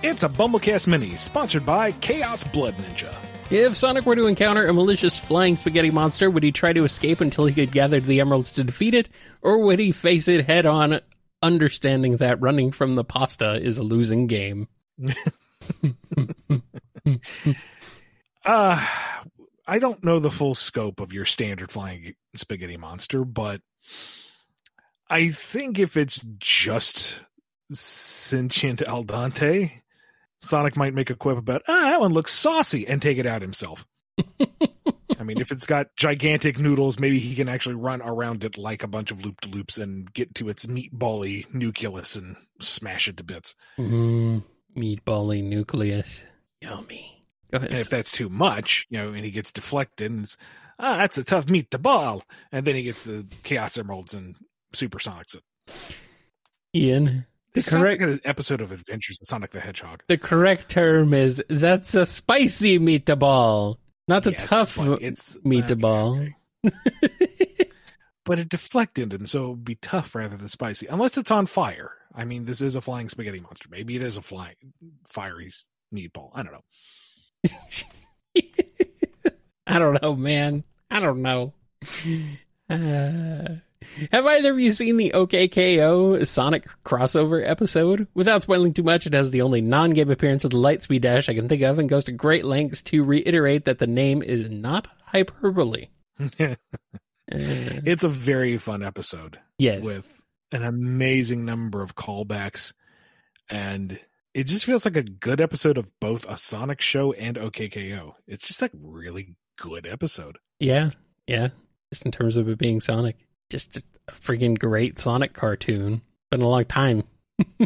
It's a BumbleKast Mini, sponsored by Chaos Blood Ninja. If Sonic were to encounter a malicious flying spaghetti monster, would he try to escape until he could gather the emeralds to defeat it, or would he face it head on, understanding that running from the pasta is a losing game? Uh, I don't know the full scope of your standard flying spaghetti monster, but I think if it's just sentient al dente, Sonic might make a quip about, ah, that one looks saucy and take it out himself. I mean, if it's got gigantic noodles, maybe he can actually run around it like a bunch of loop de loops and get to its meatbally nucleus and smash it to bits. Mm, meatbally nucleus. Yummy. Go ahead. And if that's too much, you know, and he gets deflected, and it's, ah, that's a tough meat to ball. And then he gets the Chaos Emeralds and Supersonics it. Ian, the This sounds correct like an episode of Adventures of Sonic the Hedgehog. the correct term is that's a spicy meatball, not a Yes, tough it's meatball. okay, okay. but it deflected him, so it would be tough rather than spicy, unless it's on fire. I mean, this is a flying spaghetti monster. Maybe it is a flying fiery meatball. I don't know. I don't know, man. I don't know. Uh, have either of you seen the OK K.O. Sonic crossover episode? Without spoiling too much, it has the only non-game appearance of the Lightspeed Dash I can think of and goes to great lengths to reiterate that the name is not hyperbole. Uh, it's a very fun episode yes. with an amazing number of callbacks, and it just feels like a good episode of both a Sonic show and OKKO. It's just like really good episode. Yeah, yeah. Just in terms of it being Sonic, just a freaking great Sonic cartoon. Been a long time.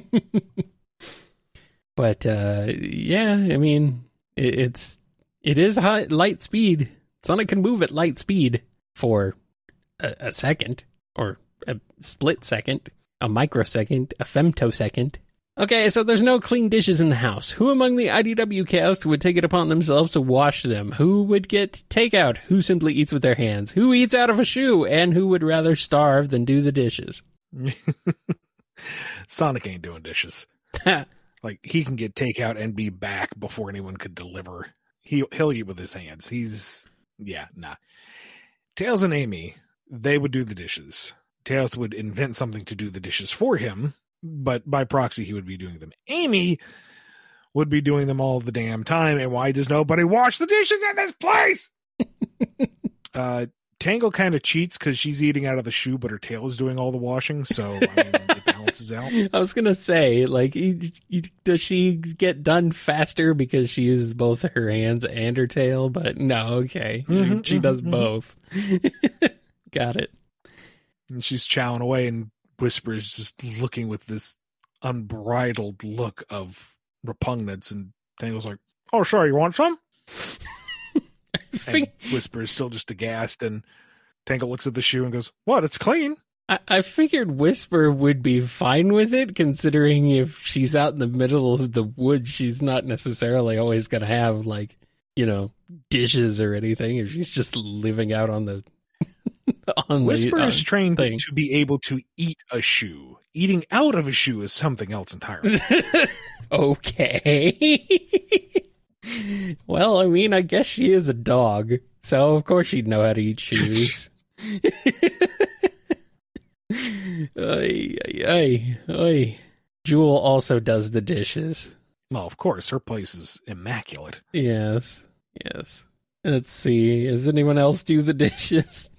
but uh yeah, I mean, it, it's it is high, light speed. Sonic can move at light speed for a, a second or a split second, a microsecond, a femtosecond. Okay, so there's no clean dishes in the house. Who among the IDW cast would take it upon themselves to wash them? Who would get takeout? Who simply eats with their hands? Who eats out of a shoe? And who would rather starve than do the dishes? Sonic ain't doing dishes. Like he can get takeout and be back before anyone could deliver. He he'll eat with his hands. He's yeah, nah. Tails and Amy, they would do the dishes. Tails would invent something to do the dishes for him, but by proxy he would be doing them. Amy would be doing them all the damn time, and why does nobody wash the dishes in this place? uh Tangle kind of cheats because she's eating out of the shoe, but her tail is doing all the washing, so I mean, it balances out. I was gonna say, like, does she get done faster because she uses both her hands and her tail? But no, okay, Mhm, she, she does mhm, mhm. both. Got it. and she's chowing away and Whisper is just looking with this unbridled look of repugnance and Tangle's like, Oh sorry, you want some? Think- Whisper is still just aghast and Tangle looks at the shoe and goes, What, it's clean. I, I figured Whisper would be fine with it, considering if she's out in the middle of the woods, she's not necessarily always gonna have like, you know, dishes or anything. If she's just living out on the on Whisper the, is uh, trained thing. to be able to eat a shoe. Eating out of a shoe is something else entirely. okay. well, I mean, I guess she is a dog, so of course she'd know how to eat shoes. ay, ay, ay. Jewel also does the dishes. well, of course, her place is immaculate. Yes, yes. Let's see. Does anyone else do the dishes?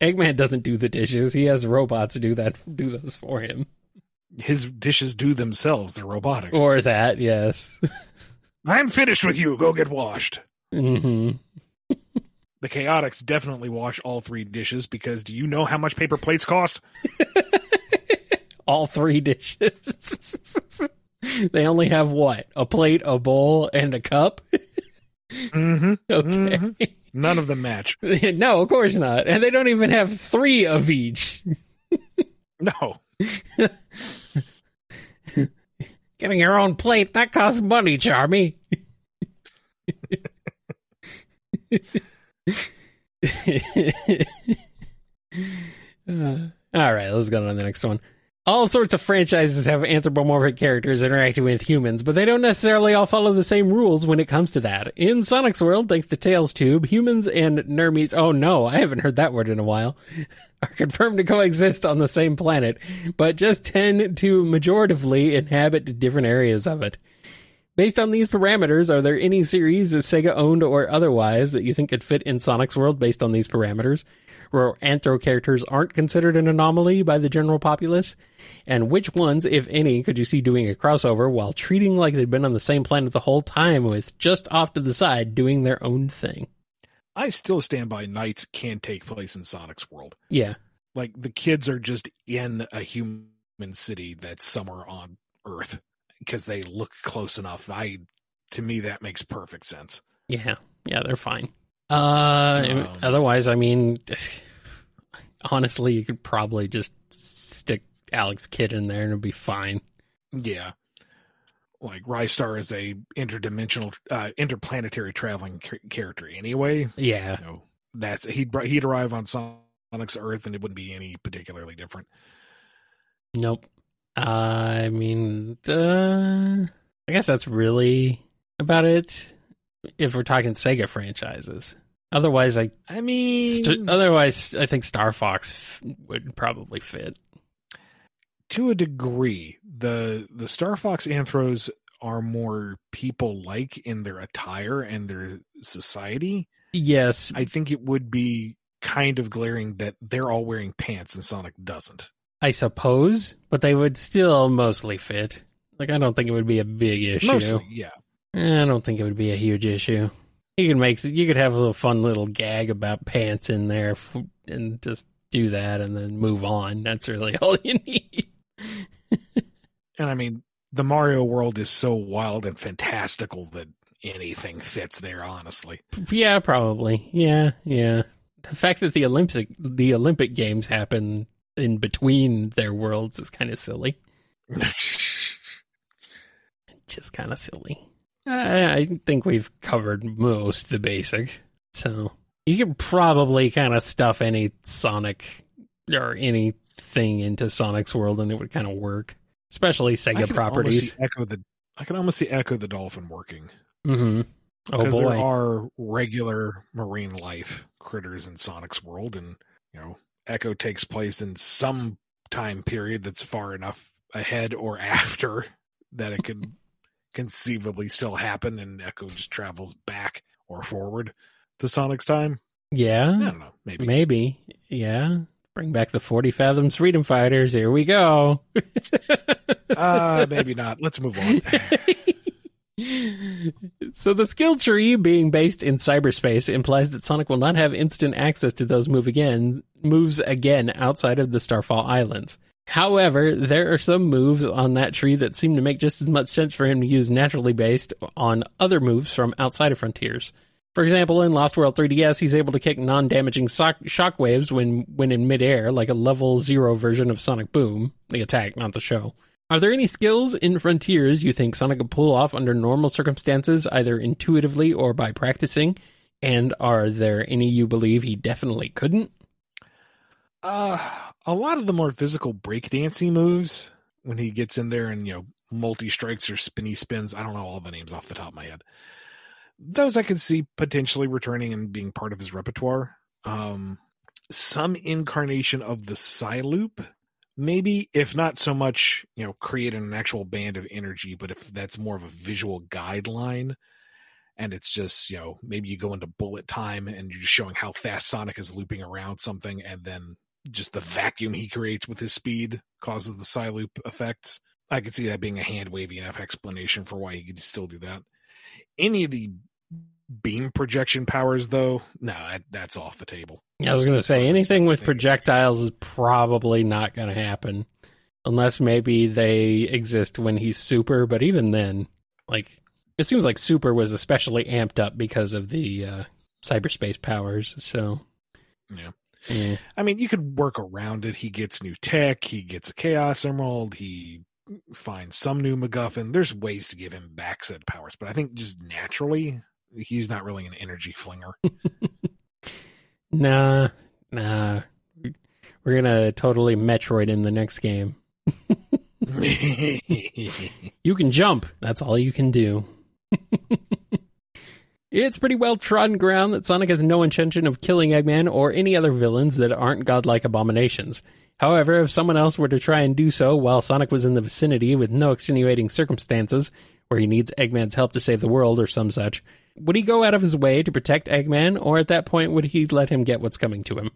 Eggman doesn't do the dishes. He has robots do that, do those for him. His dishes do themselves, they're robotic. Or that, yes. I'm finished with you, go get washed. hmm The Chaotix definitely wash all three dishes because do you know how much paper plates cost? all three dishes. they only have what? A plate, a bowl, and a cup? Mm-hmm. Okay. None of them match. no, of course not. And they don't even have three of each. No. Getting your own plate, that costs money, Charmy. Uh, all right, let's go on to the next one. All sorts of franchises have anthropomorphic characters interacting with humans, but they don't necessarily all follow the same rules when it comes to that. In Sonic's world, thanks to Tails Tube, humans and Nermies, oh no, I haven't heard that word in a while, are confirmed to coexist on the same planet, but just tend to majoritively inhabit different areas of it. Based on these parameters, are there any series Sega owned or otherwise that you think could fit in Sonic's world based on these parameters? Where anthro characters aren't considered an anomaly by the general populace? And which ones, if any, could you see doing a crossover while treating like they'd been on the same planet the whole time with just off to the side doing their own thing? I still stand by NiGHTS can take place in Sonic's world. Yeah. Like the kids are just in a human city that's somewhere on Earth because they look close enough. I to me that makes perfect sense. Yeah. Yeah, they're fine. Uh, um, otherwise, I mean, honestly, you could probably just stick Alex Kidd in there and it'd be fine. Yeah. Like Ristar is a interdimensional, uh, interplanetary traveling character anyway. Yeah. You know, that's he'd he'd arrive on Sonic's Earth and it wouldn't be any particularly different. Nope. Uh, I mean, uh, I guess that's really about it if we're talking Sega franchises. Otherwise, I I mean, st- otherwise, I think Star Fox f- would probably fit to a degree. the The Star Fox Anthros are more people like in their attire and their society. Yes, I think it would be kind of glaring that they're all wearing pants and Sonic doesn't. I suppose, but they would still mostly fit. Like I don't think it would be a big issue. Mostly, yeah. Eh, I don't think it would be a huge issue. You could make you could have a little fun little gag about pants in there and just do that and then move on. That's really all you need. and I mean, the Mario world is so wild and fantastical that anything fits there. Honestly, yeah, probably. Yeah, yeah. The fact that the Olympic the Olympic Games happen in between their worlds is kind of silly. Just kind of silly. I think we've covered most the basic. So you can probably kind of stuff any Sonic or anything into Sonic's world and it would kind of work, especially Sega properties. Ecco the, I can almost see Ecco the Dolphin working. Mm-hmm. Oh because boy. there are regular marine life critters in Sonic's world, and you know, Ecco takes place in some time period that's far enough ahead or after that it could conceivably still happen and Ecco just travels back or forward to Sonic's time. Yeah. I don't know. Maybe. Maybe. Yeah. Bring back the 40 Fathoms Freedom Fighters. Here we go. uh, maybe not. Let's move on. so the skill tree being based in cyberspace implies that Sonic will not have instant access to those move again moves again outside of the Starfall Islands. However, there are some moves on that tree that seem to make just as much sense for him to use naturally based on other moves from outside of Frontiers. For example, in Lost World 3DS, he's able to kick non-damaging shock- shockwaves when when in midair, like a level zero version of Sonic Boom, the attack, not the show. Are there any skills in Frontiers you think Sonic could pull off under normal circumstances, either intuitively or by practicing? And are there any you believe he definitely couldn't? Uh, a lot of the more physical breakdancing moves when he gets in there and you know multi strikes or spinny spins. I don't know all the names off the top of my head. Those I could see potentially returning and being part of his repertoire. Um, some incarnation of the Cyloop, maybe, if not so much, you know, creating an actual band of energy, but if that's more of a visual guideline and it's just, you know, maybe you go into bullet time and you're just showing how fast Sonic is looping around something and then just the vacuum he creates with his speed causes the Cyloop effects. I could see that being a hand wavy enough explanation for why he could still do that. Any of the beam projection powers, though, no, that, that's off the table. I was going to say anything with projectiles is probably not going to happen unless maybe they exist when he's super. But even then, like it seems like super was especially amped up because of the uh, cyberspace powers. So yeah. Mm. I mean, you could work around it. He gets new tech. He gets a Chaos Emerald. He finds some new MacGuffin. There's ways to give him back said powers, but I think just naturally, he's not really an energy flinger. nah, nah. We're gonna totally Metroid him the next game. You can jump. That's all you can do. it's pretty well trodden ground that Sonic has no intention of killing Eggman or any other villains that aren't godlike abominations. However, if someone else were to try and do so while Sonic was in the vicinity with no extenuating circumstances, where he needs Eggman's help to save the world or some such, would he go out of his way to protect Eggman, or at that point would he let him get what's coming to him?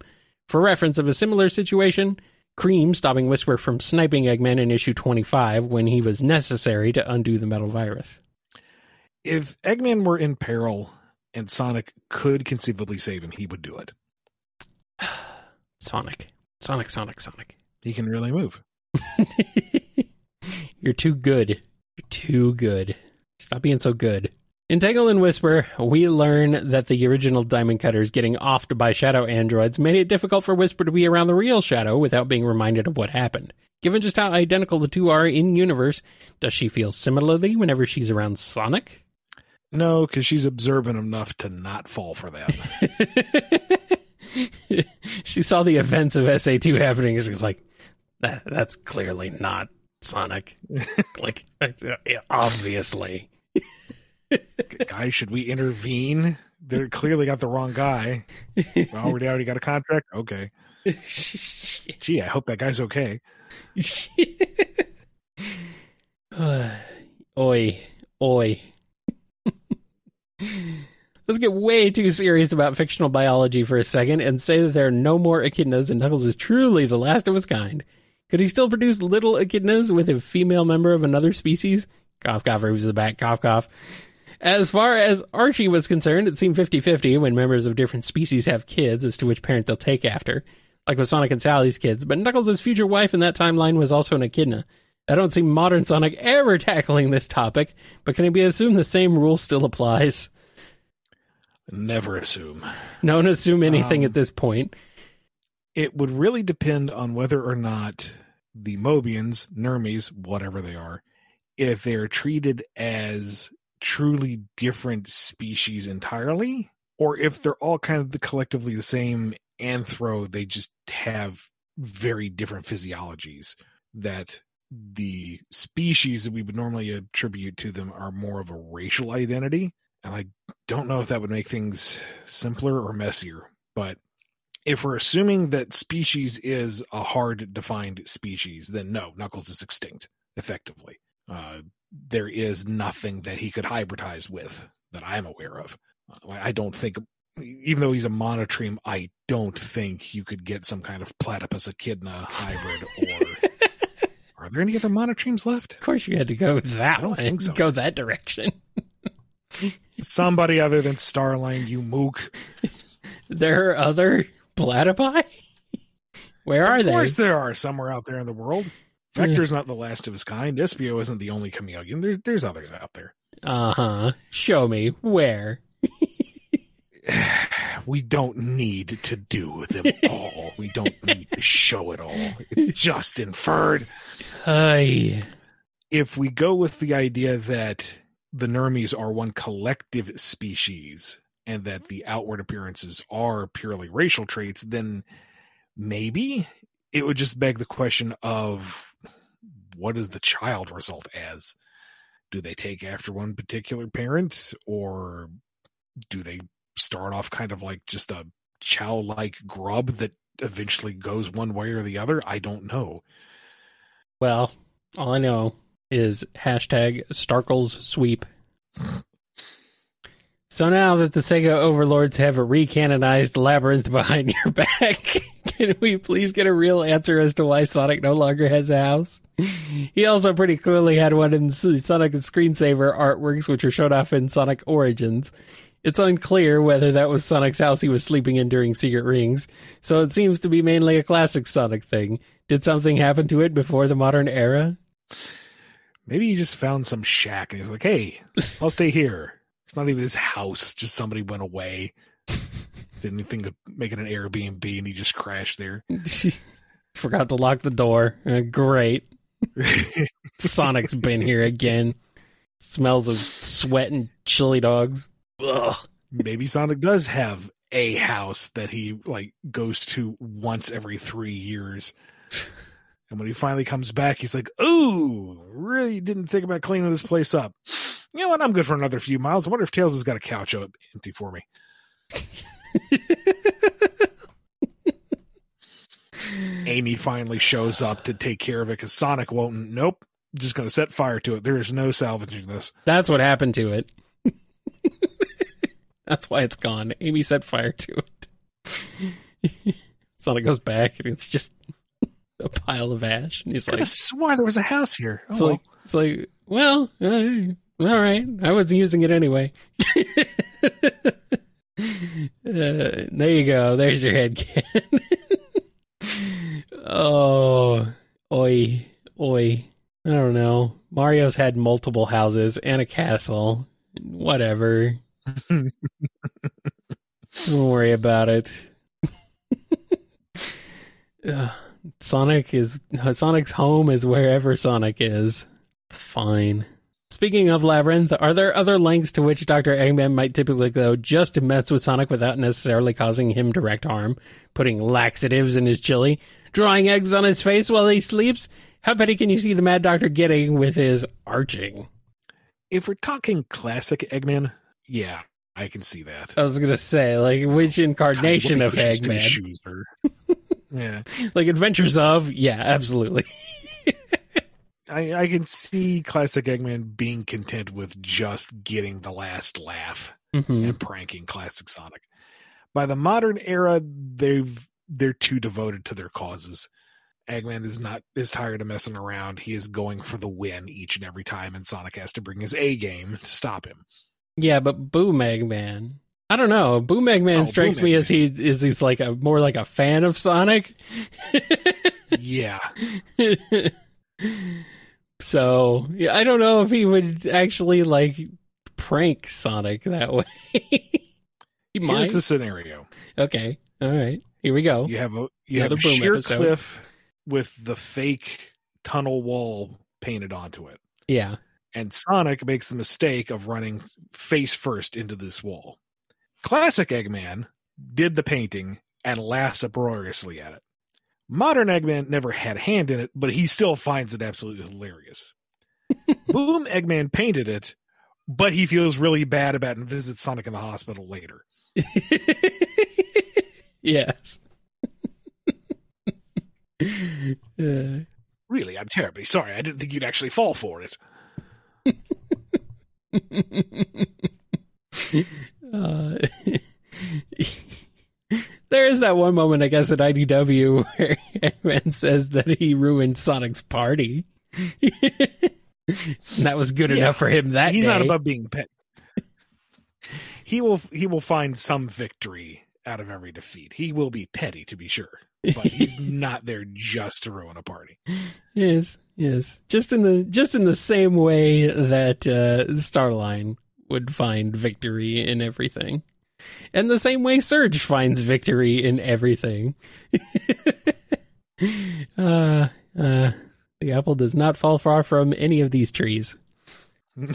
For reference of a similar situation, Cream stopping Whisper from sniping Eggman in issue 25 when he was necessary to undo the metal virus. If Eggman were in peril and Sonic could conceivably save him, he would do it. Sonic. Sonic, Sonic, Sonic. He can really move. You're too good. You're too good. Stop being so good. In Tangle and Whisper, we learn that the original Diamond Cutters getting offed by Shadow androids made it difficult for Whisper to be around the real Shadow without being reminded of what happened. Given just how identical the two are in universe, does she feel similarly whenever she's around Sonic? No, because she's observant enough to not fall for that. she saw the events of SA2 happening and she's like, that, that's clearly not Sonic. like, uh, obviously. guy, should we intervene? They clearly got the wrong guy. We already got a contract. Okay. Gee, I hope that guy's okay. oi, oi. Let's get way too serious about fictional biology for a second and say that there are no more echidnas and Knuckles is truly the last of his kind. Could he still produce little echidnas with a female member of another species? Cough, cough, Rouge the Bat, cough, cough. As far as Archie was concerned, it seemed 50 50 when members of different species have kids as to which parent they'll take after, like with Sonic and Sally's kids. But Knuckles' future wife in that timeline was also an echidna. I don't see modern Sonic ever tackling this topic, but can it be assumed the same rule still applies? Never assume. Don't assume anything Um, at this point. It would really depend on whether or not the Mobians, Nermies, whatever they are, if they're treated as truly different species entirely, or if they're all kind of the, collectively the same anthro, they just have very different physiologies that the species that we would normally attribute to them are more of a racial identity. And I don't know if that would make things simpler or messier, but if we're assuming that species is a hard defined species, then no, Knuckles is extinct effectively. Uh, there is nothing that he could hybridize with that I'm aware of. Uh, I don't think, even though he's a monotreme, I don't think you could get some kind of platypus echidna hybrid or. Are there any other monotremes left? Of course, you had to go that way. so. Go that direction. Somebody other than Starline, you mook. There are other platypi? Where are of they? Of course, there are somewhere out there in the world. Vector's not the last of his kind. Espio isn't the only chameleon. There's there's others out there. Uh huh. Show me where. We don't need to do them all. We don't need to show it all. It's just inferred. Hi. If we go with the idea that the Nermies are one collective species and that the outward appearances are purely racial traits, then maybe it would just beg the question of what does the child result as? Do they take after one particular parent or do they start off kind of like just a chow like grub that eventually goes one way or the other? I don't know. Well, all I know is hashtag Starkles sweep. So now that the Sega overlords have a recanonized Labyrinth behind your back, can we please get a real answer as to why Sonic no longer has a house? He also pretty clearly had one in Sonic Screensaver artworks, which are shown off in Sonic Origins. It's unclear whether that was Sonic's house he was sleeping in during Secret Rings, so it seems to be mainly a classic Sonic thing. Did something happen to it before the modern era? Maybe he just found some shack and he's like, hey, I'll stay here. It's not even his house. Just somebody went away. Didn't think of making an Airbnb and he just crashed there. Forgot to lock the door. Uh, great. Sonic's been here again. Smells of sweat and chili dogs. Ugh. Maybe Sonic does have a house that he like goes to once every three years. And when he finally comes back, he's like, "Ooh, really didn't think about cleaning this place up. You know what? I'm good for another few miles. I wonder if Tails has got a couch up empty for me." Amy finally shows up to take care of it because Sonic won't. Nope, just going to set fire to it. There is no salvaging this. That's what happened to it. That's why it's gone. Amy set fire to it. so it goes back and it's just a pile of ash, and he's I like, have swore there was a house here. Oh, "It's like, it's like, well, uh, all right, I wasn't using it anyway." Uh, there you go. There's your head canon. oh, oi, oi. I don't know. Mario's had multiple houses and a castle. Whatever. Don't worry about it. Ugh. Sonic is Sonic's home is wherever Sonic is. It's fine. Speaking of Labyrinth, are there other lengths to which Dr. Eggman might typically go just to mess with Sonic without necessarily causing him direct harm? Putting laxatives in his chili? Drawing eggs on his face while he sleeps? How petty can you see the Mad Doctor getting with his arching? if we're talking classic Eggman, yeah, I can see that. I was gonna say, like, which incarnation God, of what used to be Eggman? shoes are. yeah, Like Adventures of? Yeah, absolutely. I, I can see classic Eggman being content with just getting the last laugh hmm and pranking classic Sonic. By the modern era, they've they're too devoted to their causes. Eggman is not is tired of messing around. He is going for the win each and every time, and Sonic has to bring his A game to stop him. Yeah, but Boom Eggman. I don't know. Boom Eggman Oh, strikes Boom me as he is he's like a more like a fan of Sonic. yeah, so yeah, I don't know if he would actually like prank Sonic that way. he might. here's the scenario. Okay. All right. Here we go. You have a you Another have a Boom sheer episode. cliff with the fake tunnel wall painted onto it. Yeah. And Sonic makes the mistake of running face first into this wall. Classic Eggman did the painting and laughs uproariously at it. Modern Eggman never had a hand in it, but he still finds it absolutely hilarious. Boom Eggman painted it, but he feels really bad about it and visits Sonic in the hospital later. yes. Uh, Really, I'm terribly sorry. I didn't think you'd actually fall for it. Uh, there is that one moment, I guess, at IDW where Eggman says that he ruined Sonic's party. and that was good Yeah. enough for him that He's day. not above being pet. he will he will find some victory out of every defeat. He will be petty to be sure, but he's not there just to ruin a party. Yes, yes. Just in the just in the same way that uh, Starline would find victory in everything, and the same way Surge finds victory in everything. uh, uh, the apple does not fall far from any of these trees.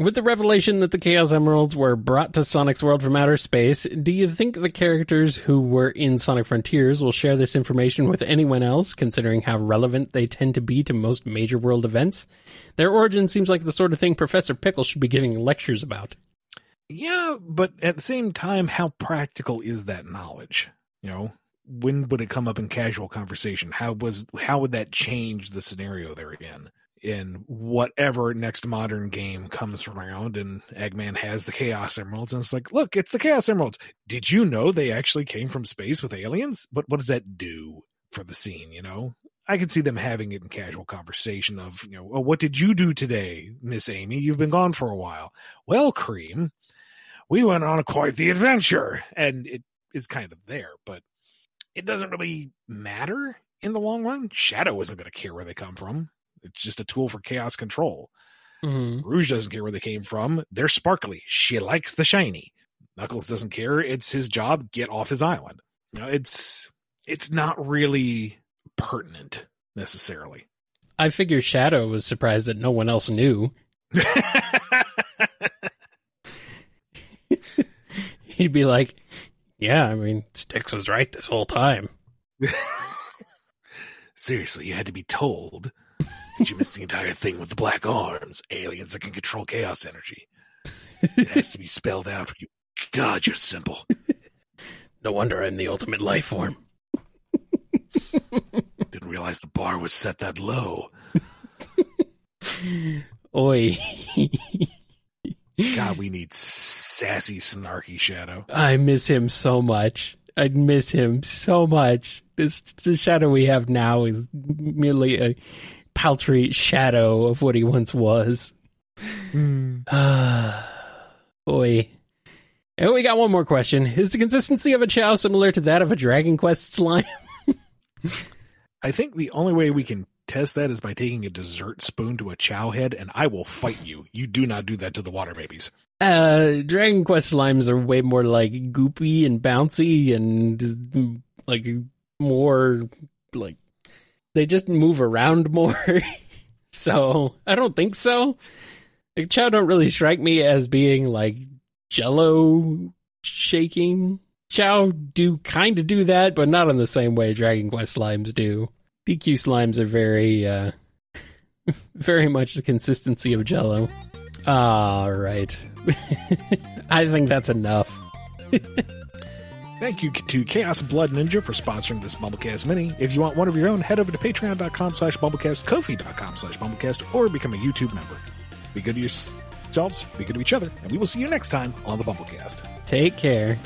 With the revelation that the Chaos Emeralds were brought to Sonic's world from outer space, do you think the characters who were in Sonic Frontiers will share this information with anyone else, considering how relevant they tend to be to most major world events? Their origin seems like the sort of thing Professor Pickle should be giving lectures about. yeah, but at the same time, how practical is that knowledge? You know, when would it come up in casual conversation? How was how would that change the scenario they're in? In whatever next modern game comes around, and Eggman has the Chaos Emeralds, and it's like, look, it's the Chaos Emeralds. Did you know they actually came from space with aliens? But what does that do for the scene? You know, I could see them having it in casual conversation of, you know, oh, what did you do today, Miss Amy? You've been gone for a while. Well, Cream, we went on quite the adventure, and it is kind of there, but it doesn't really matter in the long run. Shadow isn't going to care where they come from. It's just a tool for chaos control. Mm-hmm. Rouge doesn't care where they came from. They're sparkly. She likes the shiny. Knuckles doesn't care. It's his job. Get off his island. You know, it's it's not really pertinent necessarily. I figure Shadow was surprised that no one else knew. He'd be like, "Yeah, I mean, Styx was right this whole time." Seriously, you had to be told. Did you miss the entire thing with the black arms? Aliens that can control chaos energy. It has to be spelled out. You, God, you're simple. No wonder I'm the ultimate life form. Didn't realize the bar was set that low. Oi. God, we need sassy, snarky Shadow. I miss him so much. I miss him so much. This the shadow we have now is merely a paltry shadow of what he once was. Ah, boy. And we got one more question. Is the consistency of a chow similar to that of a Dragon Quest slime? I think the only way we can test that is by taking a dessert spoon to a chow head, and I will fight you. You do not do that to the water babies. Uh, Dragon Quest slimes are way more like goopy and bouncy and like more like they just move around more. so I don't think so. Like, Chow don't really strike me as being like Jello shaking. Chow do kind of do that, but not in the same way Dragon Quest slimes do. DQ slimes are very, uh, very much the consistency of Jello. All right. I think that's enough. Thank you to Chaos Blood Ninja for sponsoring this BumbleKast Mini. If you want one of your own, head over to patreon.com slash bumblekast, ko-fi.com slash bumblekast, or become a YouTube member. Be good to yourselves, be good to each other, and we will see you next time on the BumbleKast. Take care.